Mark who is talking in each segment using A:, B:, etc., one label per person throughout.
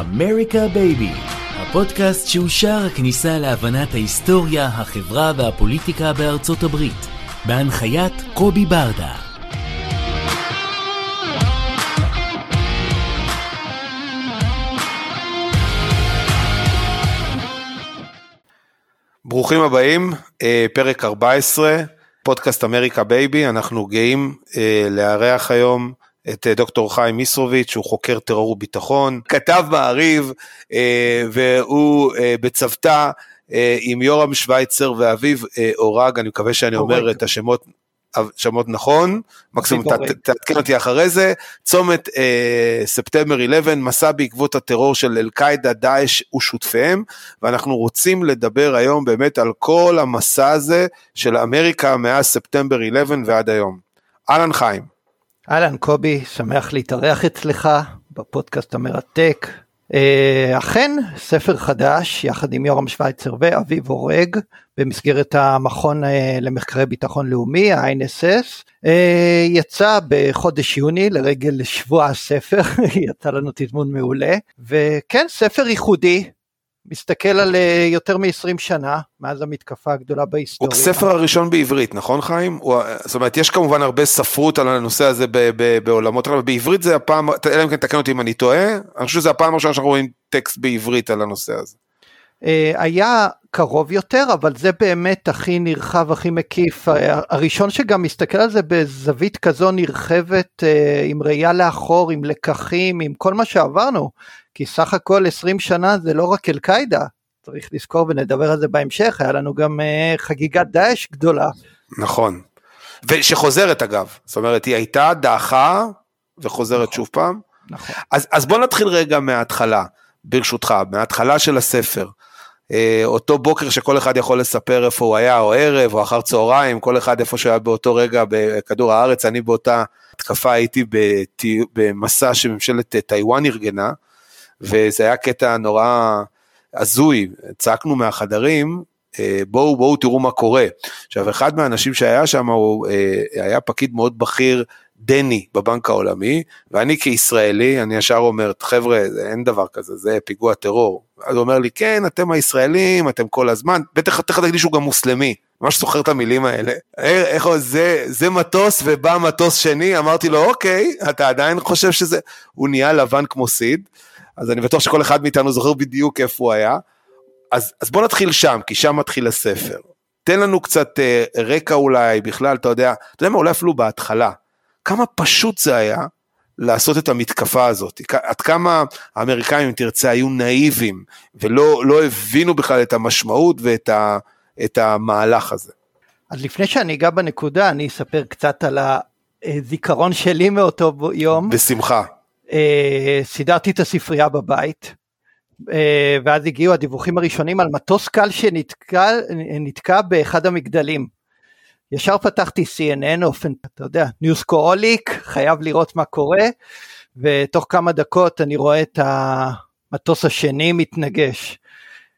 A: אמריקה בייבי, הפודקאסט שהוא שער הכניסה להבנת ההיסטוריה, החברה והפוליטיקה בארצות הברית, בהנחיית קובי ברדה.
B: ברוכים הבאים, אה, פרק 14, פודקאסט אמריקה בייבי, אנחנו גאים אה, לארח היום את אה, דוקטור חיים מיסרוביץ', שהוא חוקר טרור וביטחון, כתב מעריב והוא בצוותא עם יורם שווייצר ואביב אורג, אני מקווה שאני אומר את השמות שמות נכון, מקסימום תעדכן אותי אחרי זה, צומת אה, ספטמבר 11, מסע בעקבות הטרור של אל-קאעידה, דאעש ושותפיהם, ואנחנו רוצים לדבר היום באמת על כל המסע הזה של אמריקה מאז ספטמבר 11 ועד היום. אהלן חיים.
C: אהלן קובי, שמח להתארח אצלך בפודקאסט המרתק. אה, אכן, ספר חדש יחד עם יורם שווייצר ואביב הורג במסגרת המכון אה, למחקרי ביטחון לאומי, ה-INSS, אה, יצא בחודש יוני לרגל שבוע הספר, יצא לנו תזמון מעולה, וכן, ספר ייחודי, מסתכל על יותר מ-20 שנה מאז המתקפה הגדולה בהיסטוריה.
B: הוא הספר הראשון בעברית, נכון חיים? הוא, זאת אומרת, יש כמובן הרבה ספרות על הנושא הזה ב, ב, בעולמות, אבל בעברית זה הפעם, אלא אם כן תקן אותי אם אני טועה, אני חושב שזה הפעם הראשונה שאנחנו רואים טקסט בעברית על הנושא הזה.
C: אה, היה קרוב יותר, אבל זה באמת הכי נרחב, הכי מקיף. הראשון שגם מסתכל על זה בזווית כזו נרחבת, אה, עם ראייה לאחור, עם לקחים, עם כל מה שעברנו. כי סך הכל 20 שנה זה לא רק אל-קאעידה, צריך לזכור ונדבר על זה בהמשך, היה לנו גם אה, חגיגת דאעש גדולה.
B: נכון, ושחוזרת אגב, זאת אומרת היא הייתה, דעכה וחוזרת נכון, שוב פעם. נכון. אז, אז בוא נתחיל רגע מההתחלה, ברשותך, מההתחלה של הספר. אה, אותו בוקר שכל אחד יכול לספר איפה הוא היה, או ערב, או אחר צהריים, כל אחד איפה שהוא היה באותו רגע בכדור הארץ, אני באותה התקפה הייתי במסע שממשלת טיוואן ארגנה, וזה היה קטע נורא הזוי, צעקנו מהחדרים, אה, בואו בואו תראו מה קורה. עכשיו אחד מהאנשים שהיה שם הוא אה, היה פקיד מאוד בכיר דני בבנק העולמי, ואני כישראלי, אני ישר אומר, חבר'ה, אין דבר כזה, זה פיגוע טרור. אז הוא אומר לי, כן, אתם הישראלים, אתם כל הזמן, בטח תכף תגיד לי שהוא גם מוסלמי, ממש זוכר את המילים האלה. אה, איך זה, זה מטוס ובא מטוס שני, אמרתי לו, אוקיי, אתה עדיין חושב שזה, הוא נהיה לבן כמו סיד. אז אני בטוח שכל אחד מאיתנו זוכר בדיוק איפה הוא היה. אז, אז בוא נתחיל שם, כי שם מתחיל הספר. תן לנו קצת אה, רקע אולי, בכלל, אתה יודע, אתה יודע מה, אולי אפילו בהתחלה. כמה פשוט זה היה לעשות את המתקפה הזאת. עד כמה האמריקאים, אם תרצה, היו נאיבים, ולא לא הבינו בכלל את המשמעות ואת ה, את המהלך הזה.
C: אז לפני שאני אגע בנקודה, אני אספר קצת על הזיכרון שלי מאותו יום.
B: בשמחה.
C: אה, סידרתי את הספרייה בבית, אה, ואז הגיעו הדיווחים הראשונים על מטוס קל שנתקע באחד המגדלים. ישר פתחתי CNN, אופן, אתה יודע, ניוס קורוליק, חייב לראות מה קורה, ותוך כמה דקות אני רואה את המטוס השני מתנגש.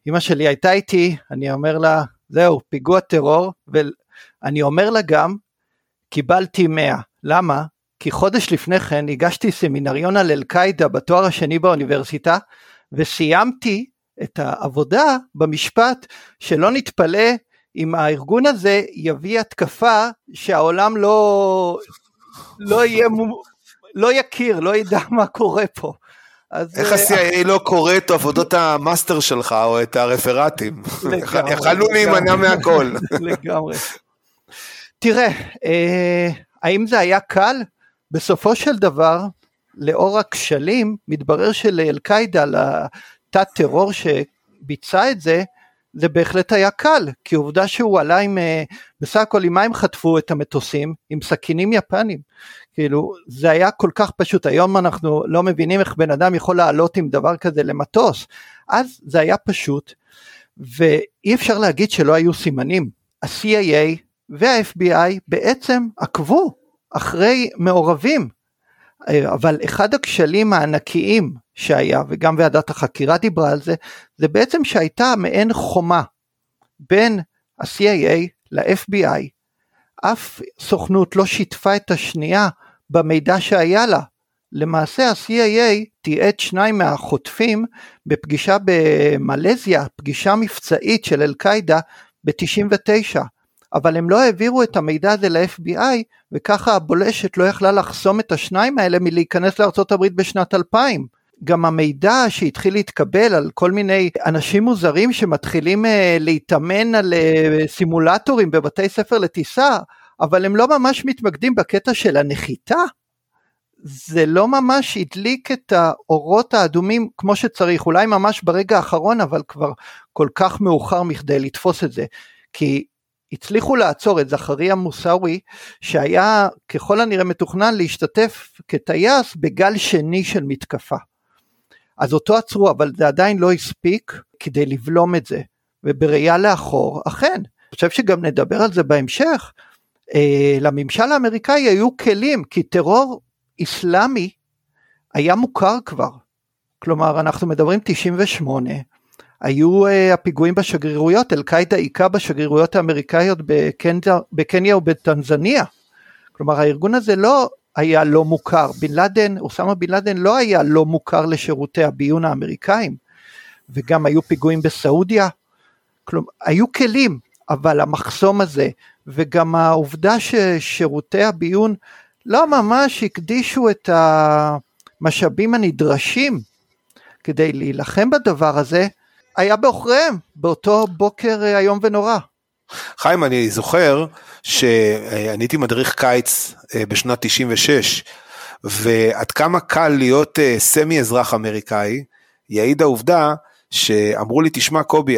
C: אמא שלי הייתה איתי, אני אומר לה, זהו, פיגוע טרור, ואני אומר לה גם, קיבלתי 100. למה? כי חודש לפני כן הגשתי סמינריון על אל-קאעידה בתואר השני באוניברסיטה, וסיימתי את העבודה במשפט שלא נתפלא אם הארגון הזה יביא התקפה שהעולם לא, לא יהיה, לא יכיר, לא ידע מה קורה פה.
B: איך ה-CIA לא קורא את עבודות המאסטר שלך או את הרפרטים? יכלנו להימנע מהכל.
C: לגמרי. תראה, אה, האם זה היה קל? בסופו של דבר, לאור הכשלים, מתברר שלאל-קאעידה, לתת טרור שביצע את זה, זה בהחלט היה קל, כי עובדה שהוא עלה עם, אה, בסך הכל עם מה הם חטפו את המטוסים? עם סכינים יפנים. כאילו, זה היה כל כך פשוט, היום אנחנו לא מבינים איך בן אדם יכול לעלות עם דבר כזה למטוס. אז זה היה פשוט, ואי אפשר להגיד שלא היו סימנים. ה-CIA וה-FBI בעצם עקבו אחרי מעורבים. אה, אבל אחד הכשלים הענקיים שהיה, וגם ועדת החקירה דיברה על זה, זה בעצם שהייתה מעין חומה בין ה-CIA ל-FBI. אף סוכנות לא שיתפה את השנייה במידע שהיה לה. למעשה ה-CIA תיעד שניים מהחוטפים בפגישה במלזיה, פגישה מבצעית של אל-קאעידה ב-99. אבל הם לא העבירו את המידע הזה ל-FBI, וככה הבולשת לא יכלה לחסום את השניים האלה מלהיכנס לארה"ב בשנת 2000. גם המידע שהתחיל להתקבל על כל מיני אנשים מוזרים שמתחילים uh, להתאמן על uh, סימולטורים בבתי ספר לטיסה, אבל הם לא ממש מתמקדים בקטע של הנחיתה. זה לא ממש הדליק את האורות האדומים כמו שצריך, אולי ממש ברגע האחרון, אבל כבר כל כך מאוחר מכדי לתפוס את זה. כי הצליחו לעצור את זכריה מוסאווי שהיה ככל הנראה מתוכנן להשתתף כטייס בגל שני של מתקפה. אז אותו עצרו אבל זה עדיין לא הספיק כדי לבלום את זה. ובראייה לאחור אכן. אני חושב שגם נדבר על זה בהמשך. אה, לממשל האמריקאי היו כלים כי טרור איסלאמי היה מוכר כבר. כלומר אנחנו מדברים 98 היו uh, הפיגועים בשגרירויות, אל-קאעידה היכה בשגרירויות האמריקאיות בקניה, בקניה ובטנזניה. כלומר הארגון הזה לא היה לא מוכר, בן לאדן, אוסמה בן לאדן לא היה לא מוכר לשירותי הביון האמריקאים, וגם היו פיגועים בסעודיה, כלומר היו כלים, אבל המחסום הזה, וגם העובדה ששירותי הביון לא ממש הקדישו את המשאבים הנדרשים כדי להילחם בדבר הזה, היה בעוכריהם באותו בוקר אה, איום ונורא.
B: חיים, אני זוכר שאני הייתי מדריך קיץ אה, בשנת 96, ועד כמה קל להיות אה, סמי אזרח אמריקאי, יעיד העובדה שאמרו לי, תשמע קובי,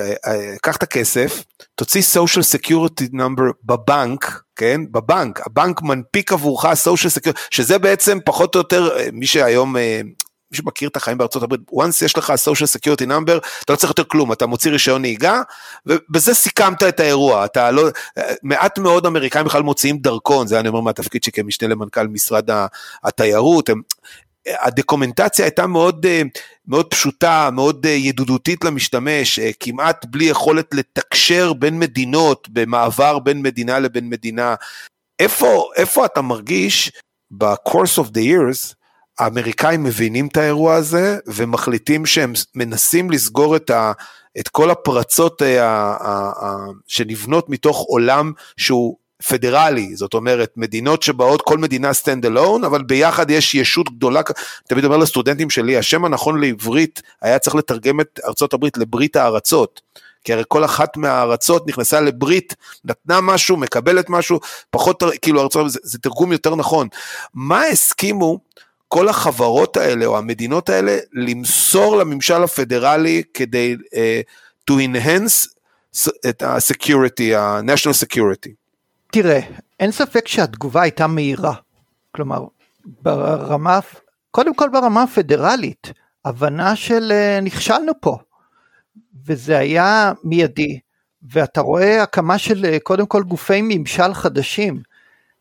B: קח את הכסף, תוציא social security number בבנק, כן? בבנק, הבנק מנפיק עבורך social security, שזה בעצם פחות או יותר, מי שהיום מי שמכיר את החיים בארצות הברית, once יש לך social security number, אתה לא צריך יותר כלום, אתה מוציא רישיון נהיגה, ובזה סיכמת את האירוע, אתה לא, מעט מאוד אמריקאים בכלל מוציאים דרכון, זה אני אומר מהתפקיד שלי כמשנה למנכ"ל משרד התיירות, הם, הדוקומנטציה הייתה מאוד, מאוד פשוטה, מאוד ידידותית למשתמש, כמעט בלי יכולת לתקשר בין מדינות, במעבר בין מדינה לבין מדינה. איפה, איפה אתה מרגיש ב-course of the years, האמריקאים מבינים את האירוע הזה ומחליטים שהם מנסים לסגור את, ה, את כל הפרצות ה, ה, ה, שנבנות מתוך עולם שהוא פדרלי, זאת אומרת מדינות שבאות כל מדינה stand alone, אבל ביחד יש ישות גדולה, תמיד אומר לסטודנטים שלי, השם הנכון לעברית היה צריך לתרגם את ארצות הברית לברית הארצות. כי הרי כל אחת מהארצות נכנסה לברית, נתנה משהו, מקבלת משהו, פחות, כאילו ארצות, זה, זה תרגום יותר נכון. מה הסכימו כל החברות האלה או המדינות האלה למסור לממשל הפדרלי כדי uh, to enhance את ה-security, ה-national security.
C: תראה, אין ספק שהתגובה הייתה מהירה. כלומר, ברמה, קודם כל ברמה הפדרלית, הבנה של uh, נכשלנו פה. וזה היה מיידי, ואתה רואה הקמה של uh, קודם כל גופי ממשל חדשים,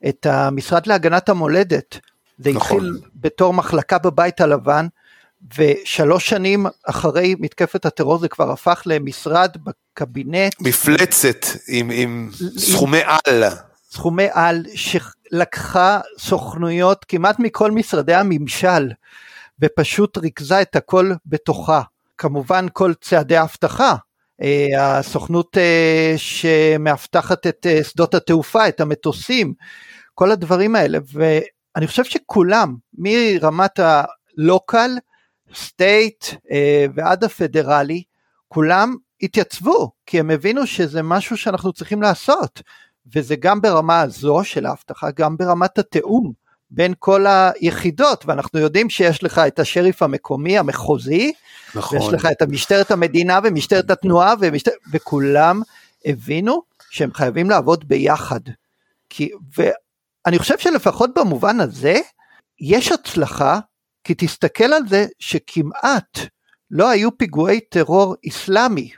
C: את המשרד להגנת המולדת, זה נכון. התחיל בתור מחלקה בבית הלבן, ושלוש שנים אחרי מתקפת הטרור זה כבר הפך למשרד בקבינט.
B: מפלצת עם, עם סכומי על.
C: סכומי על שלקחה סוכנויות כמעט מכל משרדי הממשל, ופשוט ריכזה את הכל בתוכה. כמובן כל צעדי האבטחה, אה, הסוכנות אה, שמאבטחת את אה, שדות התעופה, את המטוסים, כל הדברים האלה, אני חושב שכולם, מרמת הלוקל, סטייט אה, ועד הפדרלי, כולם התייצבו, כי הם הבינו שזה משהו שאנחנו צריכים לעשות, וזה גם ברמה הזו של ההבטחה, גם ברמת התיאום בין כל היחידות, ואנחנו יודעים שיש לך את השריף המקומי, המחוזי, נכון. ויש לך את משטרת המדינה ומשטרת התנועה, ומשטר... וכולם הבינו שהם חייבים לעבוד ביחד. כי, ואני חושב שלפחות במובן הזה, יש הצלחה, כי תסתכל על זה שכמעט לא היו פיגועי טרור איסלאמי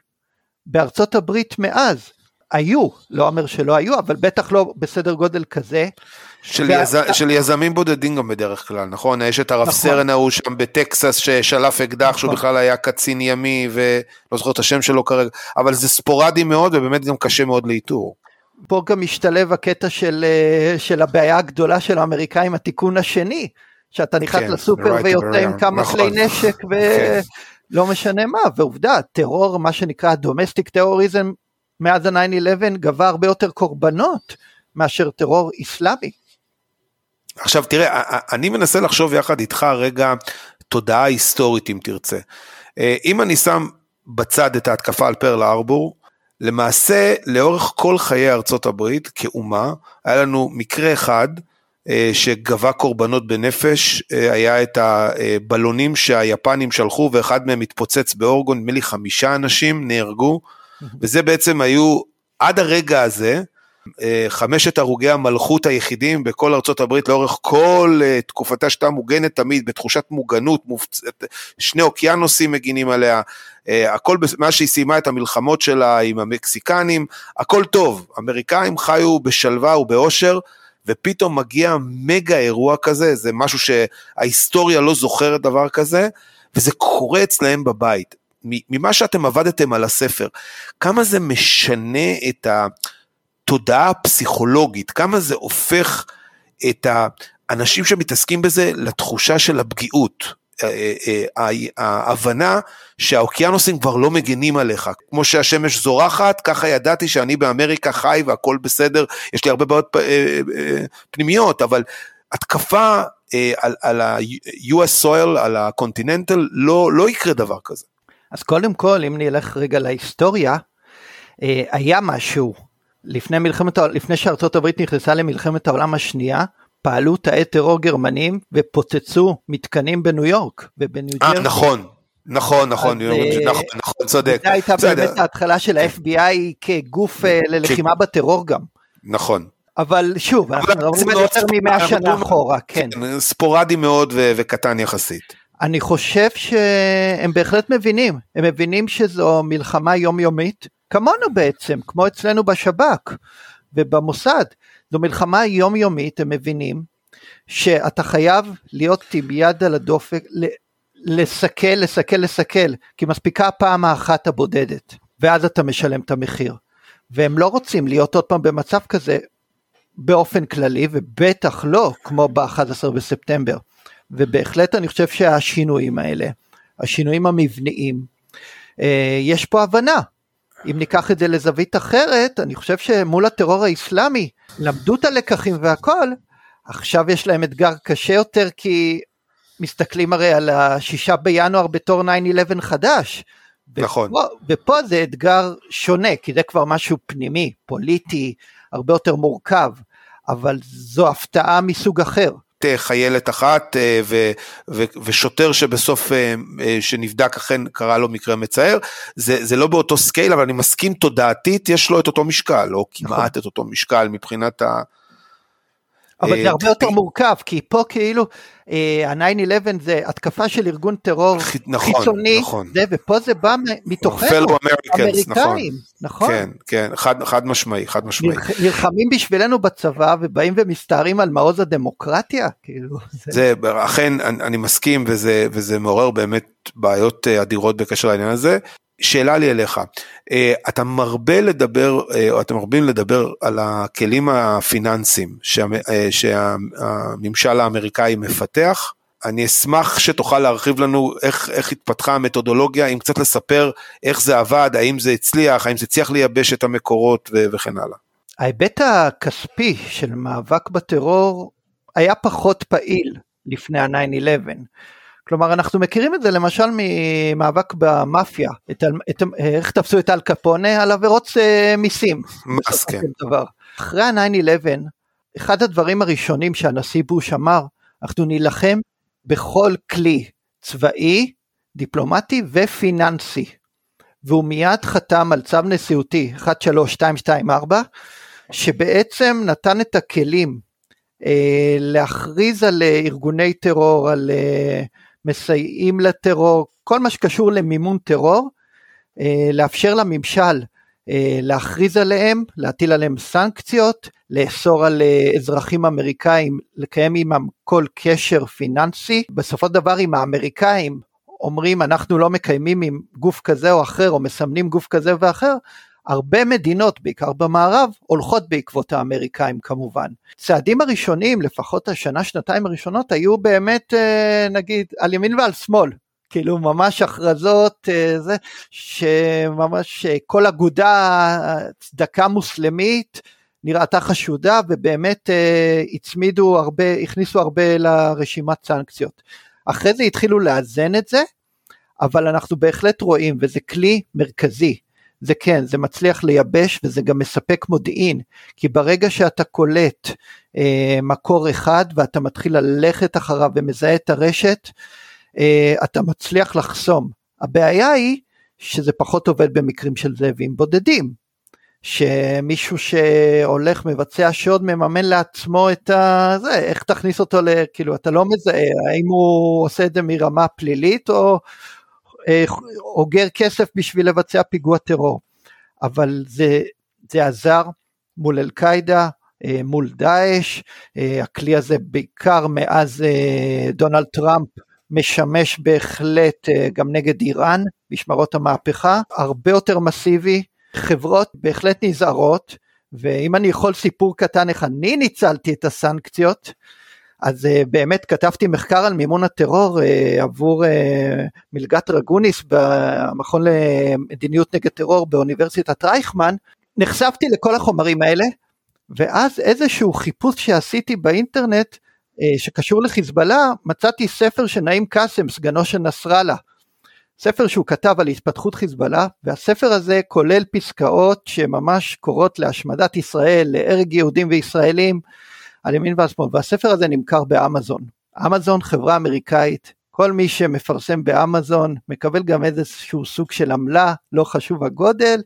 C: בארצות הברית מאז. היו, לא אומר שלא היו, אבל בטח לא בסדר גודל כזה.
B: של, וה... יז... של יזמים בודדים גם בדרך כלל, נכון? יש את הרב נכון. סרן ההוא שם בטקסס ששלף אקדח, נכון. שהוא בכלל היה קצין ימי ולא זוכר את השם שלו כרגע, אבל זה ספורדי מאוד ובאמת גם קשה מאוד לאיתור.
C: פה גם משתלב הקטע של, אה, של הבעיה הגדולה של האמריקאים, התיקון השני, שאתה נכנס כן, לסופר ויוצא עם כמה נכון. כלי נשק ולא כן. משנה מה, ועובדה, טרור, מה שנקרא דומסטיק טרוריזם, מאז ה-9-11 גבה הרבה יותר קורבנות מאשר טרור איסלאמי.
B: עכשיו תראה, אני מנסה לחשוב יחד איתך רגע תודעה היסטורית אם תרצה. אה, אם אני שם בצד את ההתקפה על פרל ארבור, למעשה לאורך כל חיי ארצות הברית כאומה, היה לנו מקרה אחד אה, שגבה קורבנות בנפש, אה, היה את הבלונים שהיפנים שלחו ואחד מהם התפוצץ באורגון, נדמה לי חמישה אנשים נהרגו, וזה בעצם היו עד הרגע הזה, חמשת הרוגי המלכות היחידים בכל ארצות הברית לאורך כל תקופתה שהייתה מוגנת תמיד בתחושת מוגנות, שני אוקיינוסים מגינים עליה, הכל מאז שהיא סיימה את המלחמות שלה עם המקסיקנים, הכל טוב, אמריקאים חיו בשלווה ובאושר, ופתאום מגיע מגה אירוע כזה, זה משהו שההיסטוריה לא זוכרת דבר כזה, וזה קורה אצלהם בבית. ממה שאתם עבדתם על הספר, כמה זה משנה את התודעה הפסיכולוגית, כמה זה הופך את האנשים שמתעסקים בזה לתחושה של הפגיעות. אה, אה, ההבנה שהאוקיינוסים כבר לא מגנים עליך. כמו שהשמש זורחת, ככה ידעתי שאני באמריקה חי והכל בסדר, יש לי הרבה בעיות אה, פנימיות, אבל התקפה על, על ה-US soil, על הקונטיננטל, לא, לא יקרה דבר כזה.
C: אז קודם כל, אם נלך רגע להיסטוריה, היה משהו לפני מלחמת, לפני שארצות הברית נכנסה למלחמת העולם השנייה, פעלו תאי טרור גרמנים ופוצצו מתקנים בניו יורק ובניו
B: ג'רסי. אה, נכון, נכון, נכון, אה, נכון, נכון, צודק.
C: זו הייתה באמת ההתחלה של ה-FBI כגוף אה, ללחימה בטרור גם.
B: נכון.
C: אבל שוב, אנחנו מדברים יותר מ-100 שנה אחורה, כן.
B: כן. ספורדי מאוד וקטן יחסית.
C: אני חושב שהם בהחלט מבינים, הם מבינים שזו מלחמה יומיומית, כמונו בעצם, כמו אצלנו בשב"כ ובמוסד. זו מלחמה יומיומית, הם מבינים, שאתה חייב להיות עם יד על הדופק, לסכל, לסכל, לסכל, כי מספיקה הפעם האחת הבודדת, ואז אתה משלם את המחיר. והם לא רוצים להיות עוד פעם במצב כזה באופן כללי, ובטח לא כמו ב-11 בספטמבר. ובהחלט אני חושב שהשינויים האלה, השינויים המבניים, אה, יש פה הבנה אם ניקח את זה לזווית אחרת, אני חושב שמול הטרור האיסלאמי, למדו את הלקחים והכל, עכשיו יש להם אתגר קשה יותר כי מסתכלים הרי על השישה בינואר בתור 9-11 חדש.
B: נכון.
C: ופה, ופה זה אתגר שונה, כי זה כבר משהו פנימי, פוליטי, הרבה יותר מורכב, אבל זו הפתעה מסוג אחר.
B: חיילת אחת אה, ו, ו, ושוטר שבסוף אה, אה, שנבדק אכן קרה לו מקרה מצער, זה, זה לא באותו scale אבל אני מסכים תודעתית יש לו את אותו משקל או כמעט נכון. את אותו משקל מבחינת ה...
C: אבל זה הרבה יותר מורכב כי פה כאילו ה-9/11 זה התקפה של ארגון טרור נכון, חיצוני, נכון. ופה זה בא מתוכנו, אמריקאים, נכון?
B: כן, כן, חד, משמעי, חד משמעי.
C: נלחמים בשבילנו בצבא ובאים ומסתערים על מעוז הדמוקרטיה, כאילו.
B: זה, אכן, אני, מסכים וזה, וזה מעורר באמת בעיות אה, אדירות בקשר לעניין הזה. שאלה לי אליך, אה, אתה מרבה לדבר, אה, או אתם מרבים לדבר על הכלים הפיננסיים אה, שהממשל האמריקאי מפתח, אני אשמח שתוכל להרחיב לנו איך, איך התפתחה המתודולוגיה, אם קצת לספר איך זה עבד, האם זה הצליח, האם זה הצליח לייבש את המקורות וכן הלאה.
C: ההיבט הכספי של מאבק בטרור היה פחות פעיל לפני ה-9-11. כלומר אנחנו מכירים את זה למשל ממאבק במאפיה, את, את, איך תפסו את אל קפונה על עבירות uh, מיסים.
B: מס, כן.
C: דבר. אחרי ה-9-11 אחד הדברים הראשונים שהנשיא בוש אמר, אנחנו נילחם בכל כלי צבאי, דיפלומטי ופיננסי. והוא מיד חתם על צו נשיאותי 13224, שבעצם נתן את הכלים אה, להכריז על אה, ארגוני טרור, על אה, מסייעים לטרור, כל מה שקשור למימון טרור, אה, לאפשר לממשל אה, להכריז עליהם, להטיל עליהם סנקציות, לאסור על אה, אזרחים אמריקאים לקיים עמם כל קשר פיננסי. בסופו של דבר אם האמריקאים אומרים אנחנו לא מקיימים עם גוף כזה או אחר או מסמנים גוף כזה ואחר, הרבה מדינות, בעיקר במערב, הולכות בעקבות האמריקאים כמובן. צעדים הראשונים, לפחות השנה, שנתיים הראשונות, היו באמת, אה, נגיד, על ימין ועל שמאל. כאילו ממש הכרזות, אה, זה, שממש אה, כל אגודה, צדקה מוסלמית, נראתה חשודה ובאמת הצמידו הרבה, הכניסו הרבה לרשימת סנקציות. אחרי זה התחילו לאזן את זה, אבל אנחנו בהחלט רואים, וזה כלי מרכזי, זה כן, זה מצליח לייבש וזה גם מספק מודיעין, כי ברגע שאתה קולט אה, מקור אחד ואתה מתחיל ללכת אחריו ומזהה את הרשת, אה, אתה מצליח לחסום. הבעיה היא שזה פחות עובד במקרים של זאבים בודדים. שמישהו שהולך מבצע שוד מממן לעצמו את ה... זה, איך תכניס אותו ל... כאילו אתה לא מזהה האם הוא עושה את זה מרמה פלילית או אוגר כסף בשביל לבצע פיגוע טרור. אבל זה, זה עזר מול אל-קאעידה, אה, מול דאעש, אה, הכלי הזה בעיקר מאז דונלד טראמפ משמש בהחלט גם נגד איראן, משמרות המהפכה, הרבה יותר מסיבי, חברות בהחלט נזהרות, ואם אני יכול סיפור קטן איך אני ניצלתי את הסנקציות, אז uh, באמת כתבתי מחקר על מימון הטרור uh, עבור uh, מלגת רגוניס במכון למדיניות נגד טרור באוניברסיטת רייכמן, נחשפתי לכל החומרים האלה, ואז איזשהו חיפוש שעשיתי באינטרנט uh, שקשור לחיזבאללה, מצאתי ספר של נעים קאסם, סגנו של נסראללה. ספר שהוא כתב על התפתחות חיזבאללה, והספר הזה כולל פסקאות שממש קוראות להשמדת ישראל, להרג יהודים וישראלים, על ימין ועל שמאל, והספר הזה נמכר באמזון. אמזון חברה אמריקאית, כל מי שמפרסם באמזון מקבל גם איזשהו סוג של עמלה, לא חשוב הגודל,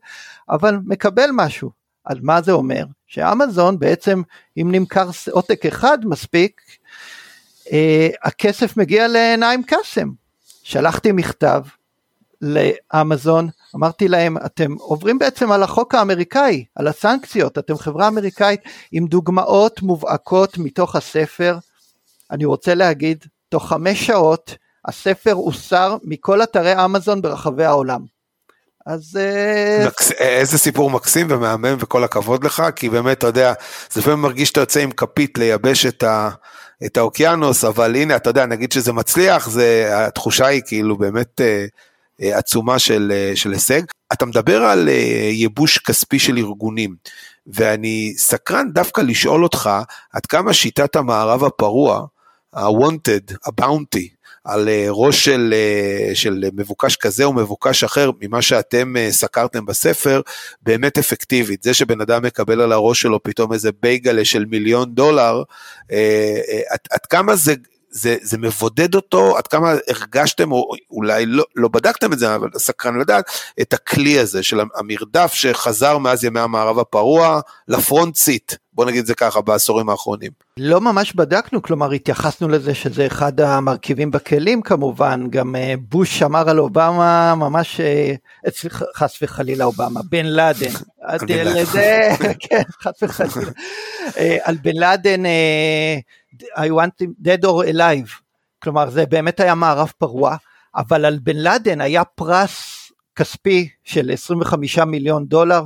C: אבל מקבל משהו. אז מה זה אומר? שאמזון בעצם, אם נמכר עותק אחד מספיק, אה, הכסף מגיע לעיניים קאסם. שלחתי מכתב לאמזון, אמרתי להם, אתם עוברים בעצם על החוק האמריקאי, על הסנקציות, אתם חברה אמריקאית עם דוגמאות מובהקות מתוך הספר. אני רוצה להגיד, תוך חמש שעות הספר הוסר מכל אתרי אמזון ברחבי העולם. אז...
B: אה, מקס... איזה סיפור מקסים ומהמם וכל הכבוד לך, כי באמת, אתה יודע, זה לפעמים מרגיש שאתה יוצא עם כפית לייבש את, ה... את האוקיינוס, אבל הנה, אתה יודע, נגיד שזה מצליח, זה... התחושה היא כאילו באמת... אה, עצומה של, אה, של הישג. אתה מדבר על אה, ייבוש כספי של ארגונים, ואני סקרן דווקא לשאול אותך עד כמה שיטת המערב הפרוע, ה-wanted, ה-bounty, על ראש של, של מבוקש כזה או מבוקש אחר, ממה שאתם סקרתם בספר, באמת אפקטיבית. זה שבן אדם מקבל על הראש שלו פתאום איזה בייגלה של מיליון דולר, עד, עד כמה זה זה, זה מבודד אותו, עד כמה הרגשתם, או אולי לא, לא בדקתם את זה, אבל סקרן לדעת, את הכלי הזה של המרדף שחזר מאז ימי המערב הפרוע לפרונט סיט, בוא נגיד את זה ככה, בעשורים האחרונים.
C: לא ממש בדקנו, כלומר התייחסנו לזה שזה אחד המרכיבים בכלים כמובן, גם אה, בוש אמר על אובמה ממש, אה, חס וחלילה אובמה, בן לאדן, כן, חס וחלילה, אה, על בן לאדן, I want him dead or alive, כלומר זה באמת היה מערב פרוע, אבל על בן לאדן היה פרס כספי של 25 מיליון דולר,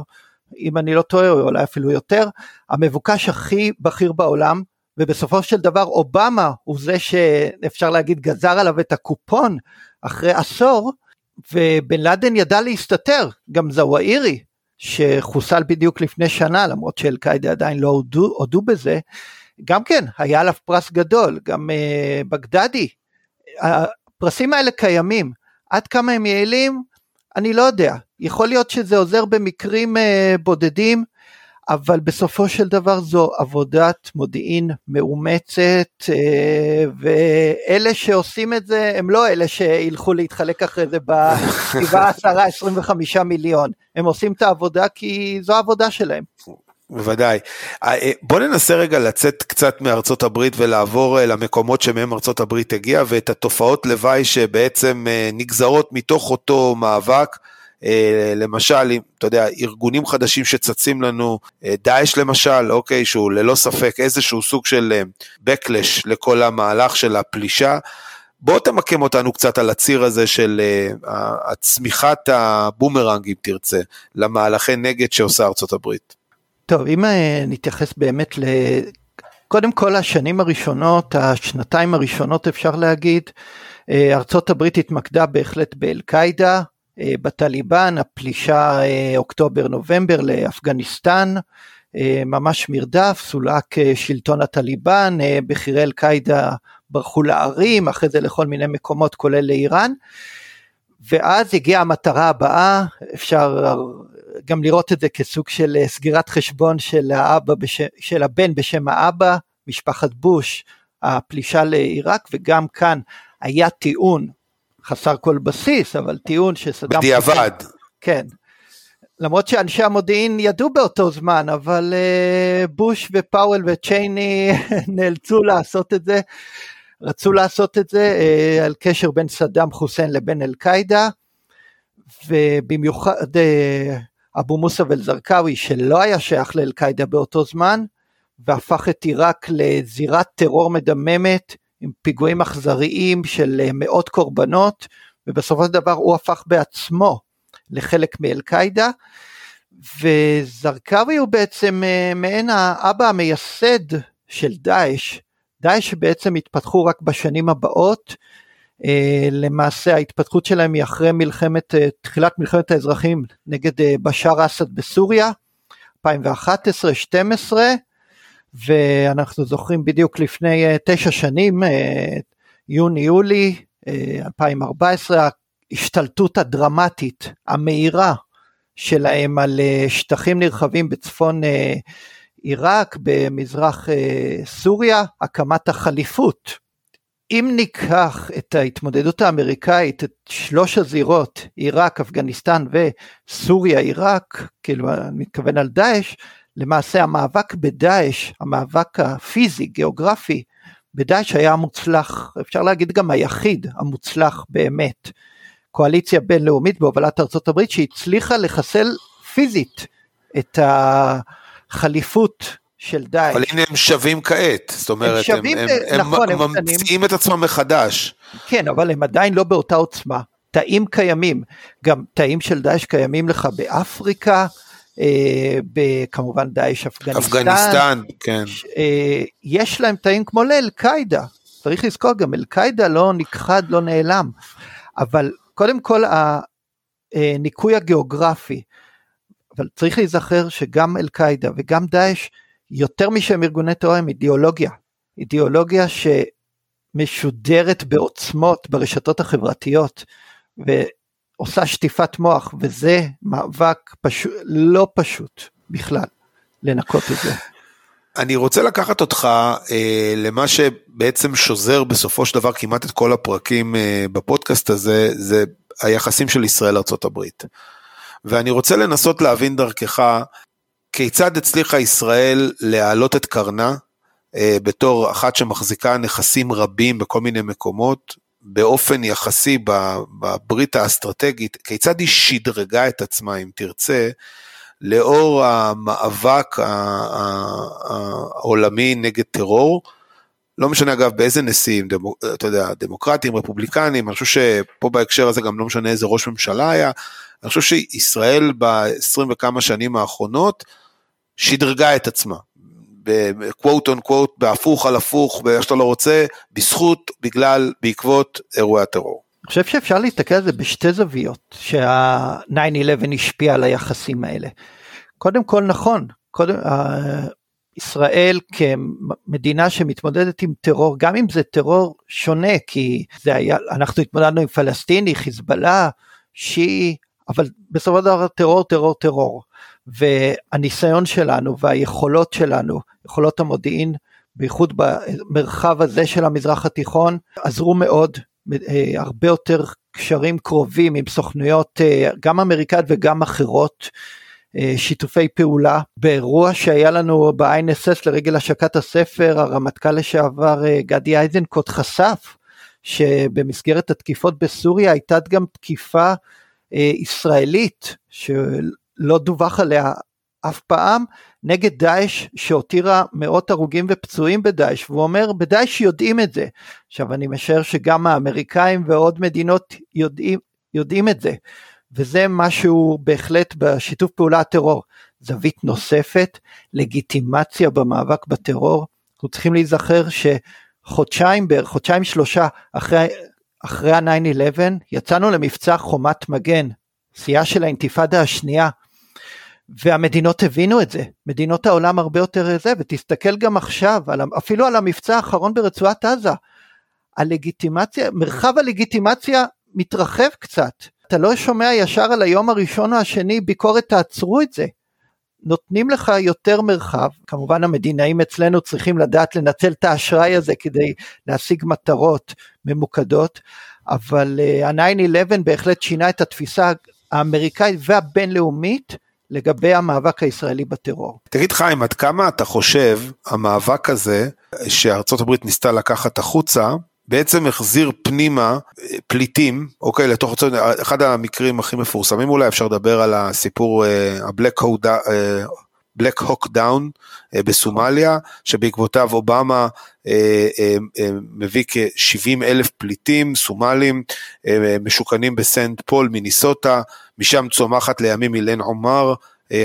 C: אם אני לא טועה, או אולי אפילו יותר, המבוקש הכי בכיר בעולם, ובסופו של דבר אובמה הוא זה שאפשר להגיד גזר עליו את הקופון אחרי עשור, ובן לאדן ידע להסתתר, גם זוואירי, שחוסל בדיוק לפני שנה, למרות שאל-קאעידה עדיין לא הודו, הודו בזה, גם כן, היה עליו פרס גדול, גם uh, בגדדי. הפרסים האלה קיימים, עד כמה הם יעילים, אני לא יודע. יכול להיות שזה עוזר במקרים uh, בודדים, אבל בסופו של דבר זו עבודת מודיעין מאומצת, אה, ואלה שעושים את זה הם לא אלה שילכו להתחלק אחרי זה ב-7, 10, 25 מיליון, הם עושים את העבודה כי זו העבודה שלהם.
B: בוודאי. אה, אה, בוא ננסה רגע לצאת קצת מארצות הברית ולעבור למקומות שמהם ארצות הברית הגיעה ואת התופעות לוואי שבעצם נגזרות מתוך אותו מאבק. אה, למשל, אתה יודע, ארגונים חדשים שצצים לנו, אה, דאעש למשל, אוקיי, שהוא ללא ספק איזשהו סוג של אה, backlash לכל המהלך של הפלישה. בוא תמקם אותנו קצת על הציר הזה של הצמיחת הבומרנג, אם תרצה, למהלכי נגד שעושה ארצות הברית.
C: טוב, אם נתייחס באמת ל... קודם כל השנים הראשונות, השנתיים הראשונות אפשר להגיד, ארצות הברית התמקדה בהחלט באל-קאעידה, אה, בטליבן, הפלישה אה, אוקטובר-נובמבר לאפגניסטן, אה, ממש מרדף, סולק שלטון הטליבן, בכירי אל-קאעידה ברחו לערים, אחרי זה לכל מיני מקומות כולל לאיראן, ואז הגיעה המטרה הבאה, אפשר גם לראות את זה כסוג של סגירת חשבון של, האבא בש... של הבן בשם האבא, משפחת בוש, הפלישה לעיראק, וגם כאן היה טיעון חסר כל בסיס, אבל טיעון שסדאם...
B: בדיעבד.
C: כן. למרות שאנשי המודיעין ידעו באותו זמן, אבל uh, בוש ופאוול וצ'ייני נאלצו לעשות את זה, רצו לעשות את זה uh, על קשר בין סדאם חוסיין לבין אל-קאעידה, ובמיוחד uh, אבו מוסא ואל-זרקאוי שלא היה שייך לאל-קאעידה באותו זמן, והפך את עיראק לזירת טרור מדממת, עם פיגועים אכזריים של מאות קורבנות, ובסופו של דבר הוא הפך בעצמו לחלק מאל-קאעידה, וזרקאוי הוא בעצם אה, מעין האבא המייסד של דאעש, דאעש בעצם התפתחו רק בשנים הבאות, למעשה ההתפתחות שלהם היא אחרי מלחמת, תחילת מלחמת האזרחים נגד בשאר אסד בסוריה, 2011-2012, ואנחנו זוכרים בדיוק לפני אה, תשע שנים, אה, יוני-יולי 2014, אה, ההשתלטות הדרמטית, המהירה שלהם על שטחים נרחבים בצפון עיראק, במזרח סוריה, הקמת החליפות. אם ניקח את ההתמודדות האמריקאית, את שלוש הזירות, עיראק, אפגניסטן וסוריה, עיראק, כאילו אני מתכוון על דאעש, למעשה המאבק בדאעש, המאבק הפיזי, גיאוגרפי, בדאעש היה המוצלח, אפשר להגיד גם היחיד המוצלח באמת. קואליציה בינלאומית בהובלת ארצות הברית שהצליחה לחסל פיזית את החליפות של דאעש.
B: אבל הנה הם שווים כעת, זאת אומרת, הם, שווים, הם, הם, נכון, הם, הם ממציאים את עצמם מחדש.
C: כן, אבל הם עדיין לא באותה עוצמה. תאים קיימים, גם תאים של דאעש קיימים לך באפריקה, אה, כמובן דאעש אפגניסטן.
B: אפגניסטן, כן.
C: אה, יש להם תאים כמו לאל-קאעידה, צריך לזכור גם אל-קאעידה לא נכחד, לא נעלם, אבל קודם כל הניקוי הגיאוגרפי, אבל צריך להיזכר שגם אל-קאעידה וגם דאעש, יותר משהם ארגוני טרור הם אידיאולוגיה, אידיאולוגיה שמשודרת בעוצמות ברשתות החברתיות, עושה שטיפת מוח, וזה מאבק פשוט, לא פשוט בכלל לנקות את זה.
B: אני רוצה לקחת אותך אה, למה שבעצם שוזר בסופו של דבר כמעט את כל הפרקים אה, בפודקאסט הזה, זה היחסים של ישראל ארה"ב. ואני רוצה לנסות להבין דרכך כיצד הצליחה ישראל להעלות את קרנה אה, בתור אחת שמחזיקה נכסים רבים בכל מיני מקומות, באופן יחסי בברית האסטרטגית, כיצד היא שדרגה את עצמה, אם תרצה, לאור המאבק העולמי נגד טרור. לא משנה אגב באיזה נשיאים, דמו, אתה יודע, דמוקרטים, רפובליקנים, אני חושב שפה בהקשר הזה גם לא משנה איזה ראש ממשלה היה, אני חושב שישראל ב-20 וכמה שנים האחרונות שדרגה את עצמה. בקוואט און קוואט, בהפוך על הפוך, באיך שאתה לא רוצה, בזכות, בגלל, בעקבות אירועי הטרור.
C: אני חושב שאפשר להסתכל על זה בשתי זוויות, שה-9-11 השפיע על היחסים האלה. קודם כל נכון, קודם, uh, ישראל כמדינה שמתמודדת עם טרור, גם אם זה טרור שונה, כי זה היה, אנחנו התמודדנו עם פלסטיני, חיזבאללה, שיעי, אבל בסופו של דבר טרור, טרור, טרור. והניסיון שלנו והיכולות שלנו, יכולות המודיעין, בייחוד במרחב הזה של המזרח התיכון, עזרו מאוד, אה, הרבה יותר קשרים קרובים עם סוכנויות אה, גם אמריקאיות וגם אחרות. אה, שיתופי פעולה באירוע שהיה לנו ב-INSS לרגל השקת הספר הרמטכ"ל לשעבר גדי איזנקוט חשף שבמסגרת התקיפות בסוריה הייתה גם תקיפה ישראלית שלא דווח עליה אף פעם נגד דאעש שהותירה מאות הרוגים ופצועים בדאעש והוא אומר בדאעש יודעים את זה. עכשיו אני משער שגם האמריקאים ועוד מדינות יודעים, יודעים את זה וזה משהו בהחלט בשיתוף פעולה הטרור. זווית נוספת לגיטימציה במאבק בטרור. אנחנו צריכים להיזכר שחודשיים בערך חודשיים שלושה אחרי אחרי ה-9-11 יצאנו למבצע חומת מגן שיאה של האינתיפאדה השנייה. והמדינות הבינו את זה, מדינות העולם הרבה יותר זה, ותסתכל גם עכשיו, על, אפילו על המבצע האחרון ברצועת עזה, הלגיטימציה, מרחב הלגיטימציה מתרחב קצת, אתה לא שומע ישר על היום הראשון או השני ביקורת תעצרו את זה, נותנים לך יותר מרחב, כמובן המדינאים אצלנו צריכים לדעת לנצל את האשראי הזה כדי להשיג מטרות ממוקדות, אבל uh, ה-9-11 בהחלט שינה את התפיסה האמריקאית והבינלאומית לגבי המאבק הישראלי בטרור.
B: תגיד חיים, עד כמה אתה חושב המאבק הזה שארצות הברית ניסתה לקחת החוצה, בעצם החזיר פנימה פליטים, אוקיי, לתוך ארצות, אחד המקרים הכי מפורסמים אולי, אפשר לדבר על הסיפור, ה Black Black Hawk Down בסומליה, שבעקבותיו אובמה אה, אה, אה, מביא כ-70 אלף פליטים סומלים משוכנים בסנט פול, מיניסוטה, משם צומחת לימים אילן עומר,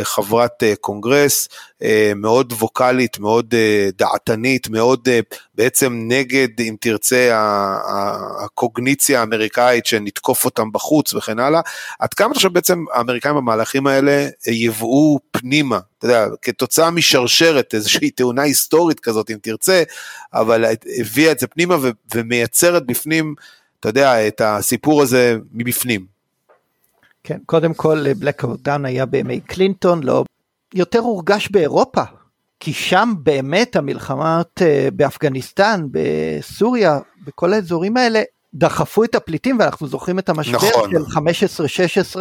B: חברת קונגרס, מאוד ווקאלית, מאוד דעתנית, מאוד בעצם נגד, אם תרצה, הקוגניציה האמריקאית שנתקוף אותם בחוץ וכן הלאה. עד כמה חושב בעצם האמריקאים במהלכים האלה יבואו פנימה, אתה יודע, כתוצאה משרשרת, איזושהי תאונה היסטורית כזאת, אם תרצה, אבל הביאה את זה פנימה ומייצרת בפנים, אתה יודע, את הסיפור הזה מבפנים.
C: כן, קודם כל בלק אורדן היה בימי קלינטון, לא, יותר הורגש באירופה, כי שם באמת המלחמות אה, באפגניסטן, בסוריה, בכל האזורים האלה, דחפו את הפליטים ואנחנו זוכרים את המשבר נכון. של 15-16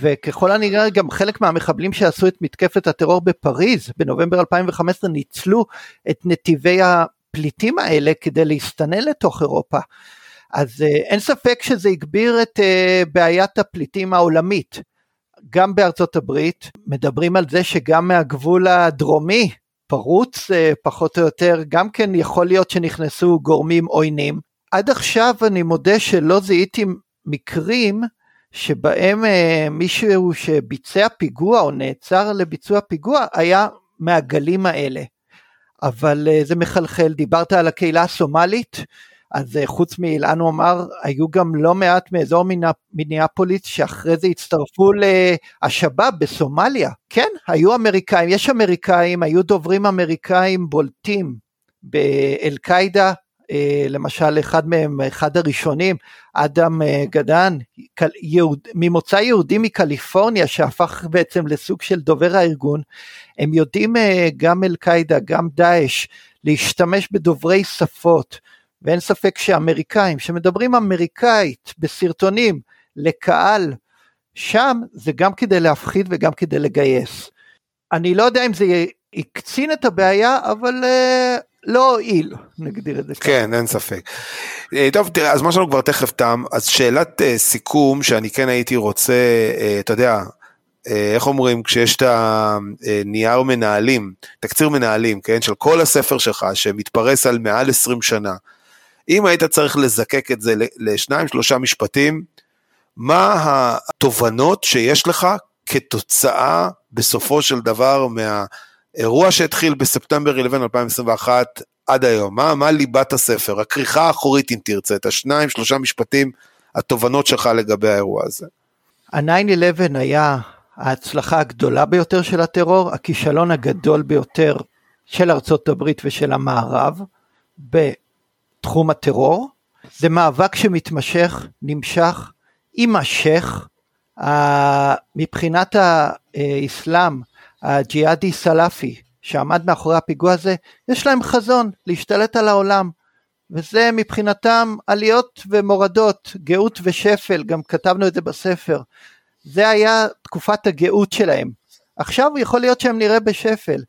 C: וככל הנראה גם חלק מהמחבלים שעשו את מתקפת הטרור בפריז בנובמבר 2015 ניצלו את נתיבי הפליטים האלה כדי להסתנן לתוך אירופה. אז אה, אין ספק שזה הגביר את אה, בעיית הפליטים העולמית. גם בארצות הברית מדברים על זה שגם מהגבול הדרומי פרוץ אה, פחות או יותר, גם כן יכול להיות שנכנסו גורמים עוינים. עד עכשיו אני מודה שלא זיהיתי מקרים שבהם מישהו שביצע פיגוע או נעצר לביצוע פיגוע היה מהגלים האלה. אבל זה מחלחל, דיברת על הקהילה הסומלית, אז אה, חוץ מאילן עומר, היו גם לא מעט מאזור מיניאפוליס שאחרי זה הצטרפו להשב"ב בסומליה. כן, היו אמריקאים, יש אמריקאים, היו דוברים אמריקאים בולטים באל-קאעידה, אה, למשל אחד מהם, אחד הראשונים, אדם אה, גדן, יהוד, ממוצא יהודי מקליפורניה שהפך בעצם לסוג של דובר הארגון, הם יודעים גם אל-קאעידה, גם דאעש, להשתמש בדוברי שפות. ואין ספק שאמריקאים שמדברים אמריקאית בסרטונים לקהל שם זה גם כדי להפחיד וגם כדי לגייס. אני לא יודע אם זה יקצין את הבעיה אבל uh, לא הועיל נגדיר את זה
B: ככה. כן אין ספק. אה, טוב תראה הזמן שלנו כבר תכף תם אז שאלת uh, סיכום שאני כן הייתי רוצה uh, אתה יודע איך אומרים, כשיש את הנייר מנהלים, תקציר מנהלים, כן, של כל הספר שלך, שמתפרס על מעל 20 שנה, אם היית צריך לזקק את זה לשניים, שלושה משפטים, מה התובנות שיש לך כתוצאה בסופו של דבר מהאירוע שהתחיל בספטמבר 11 2021 עד היום? מה, מה ליבת הספר, הכריכה האחורית אם תרצה, את השניים, שלושה משפטים, התובנות שלך לגבי האירוע הזה?
C: ה-9-11 היה ההצלחה הגדולה ביותר של הטרור, הכישלון הגדול ביותר של ארצות הברית ושל המערב, תחום הטרור. זה מאבק שמתמשך, נמשך, יימשך, מבחינת האסלאם, הג'יהאדי סלאפי, שעמד מאחורי הפיגוע הזה, יש להם חזון להשתלט על העולם. וזה מבחינתם עליות ומורדות, גאות ושפל, גם כתבנו את זה בספר. זה היה תקופת הגאות שלהם. עכשיו יכול להיות שהם נראה בשפל,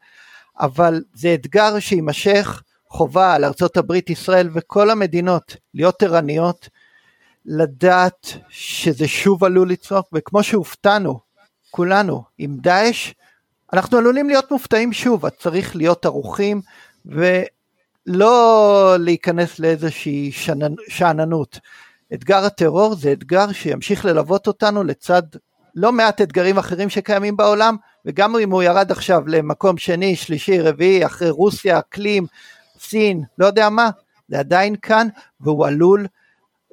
C: אבל זה אתגר שיימשך חובה על ארצות הברית, ישראל וכל המדינות להיות ערניות, לדעת שזה שוב עלול לצמוח, וכמו שהופתענו, כולנו, עם דאעש, אנחנו עלולים להיות מופתעים שוב, אז צריך להיות ערוכים ולא להיכנס לאיזושהי שאננות. אתגר הטרור זה אתגר שימשיך ללוות אותנו לצד לא מעט אתגרים אחרים שקיימים בעולם, וגם אם הוא ירד עכשיו למקום שני, שלישי, רביעי, אחרי רוסיה, אקלים, סין, לא יודע מה, זה עדיין כאן, והוא עלול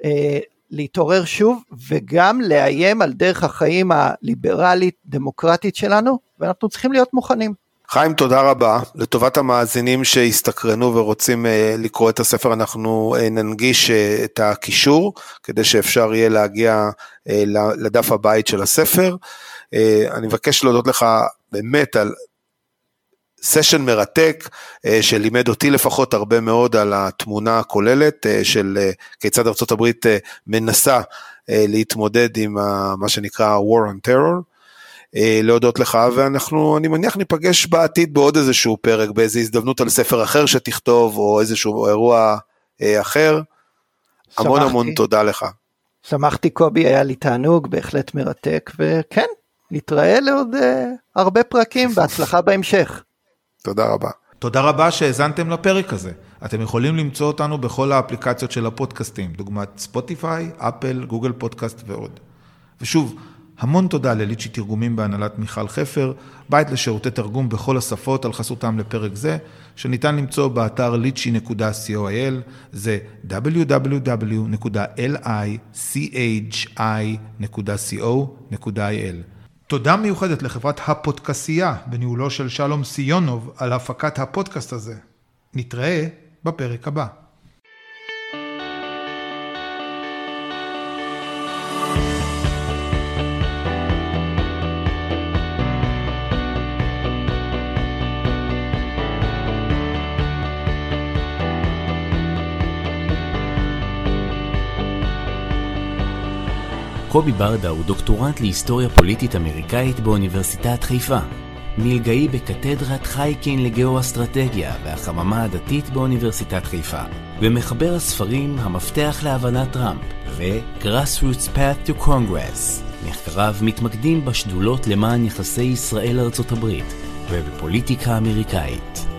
C: אה, להתעורר שוב, וגם לאיים על דרך החיים הליברלית, דמוקרטית שלנו, ואנחנו צריכים להיות מוכנים.
B: חיים, תודה רבה. לטובת המאזינים שהסתקרנו ורוצים uh, לקרוא את הספר, אנחנו uh, ננגיש uh, את הקישור, כדי שאפשר יהיה להגיע לדף הבית של הספר. אני מבקש להודות לך באמת על סשן מרתק, uh, שלימד אותי לפחות הרבה מאוד על התמונה הכוללת uh, של uh, כיצד ארה"ב uh, מנסה uh, להתמודד עם uh, מה שנקרא War on Terror. אה, להודות לך, ואנחנו, אני מניח, ניפגש בעתיד בעוד איזשהו פרק, באיזו הזדמנות על ספר אחר שתכתוב, או איזשהו אירוע אה, אחר. שמחתי. המון המון תודה לך.
C: שמחתי קובי, היה לי תענוג, בהחלט מרתק, וכן, נתראה לעוד אה, הרבה פרקים, בהצלחה בהמשך.
B: תודה רבה.
D: תודה רבה שהאזנתם לפרק הזה. אתם יכולים למצוא אותנו בכל האפליקציות של הפודקאסטים, דוגמת ספוטיפיי, אפל, גוגל פודקאסט ועוד. ושוב, המון תודה לליצ'י תרגומים בהנהלת מיכל חפר, בית לשירותי תרגום בכל השפות על חסותם לפרק זה, שניתן למצוא באתר lichy.coil, זה www.lichi.co.il. תודה מיוחדת לחברת הפודקסייה בניהולו של שלום סיונוב על הפקת הפודקאסט הזה. נתראה בפרק הבא.
A: קובי ברדה הוא דוקטורנט להיסטוריה פוליטית אמריקאית באוניברסיטת חיפה. מלגאי בקתדרת חייקין לגאו-אסטרטגיה והחממה הדתית באוניברסיטת חיפה. ומחבר הספרים המפתח להבנת טראמפ ו-Grassroots Path to Congress. מחקריו מתמקדים בשדולות למען יחסי ישראל-ארצות הברית ובפוליטיקה אמריקאית.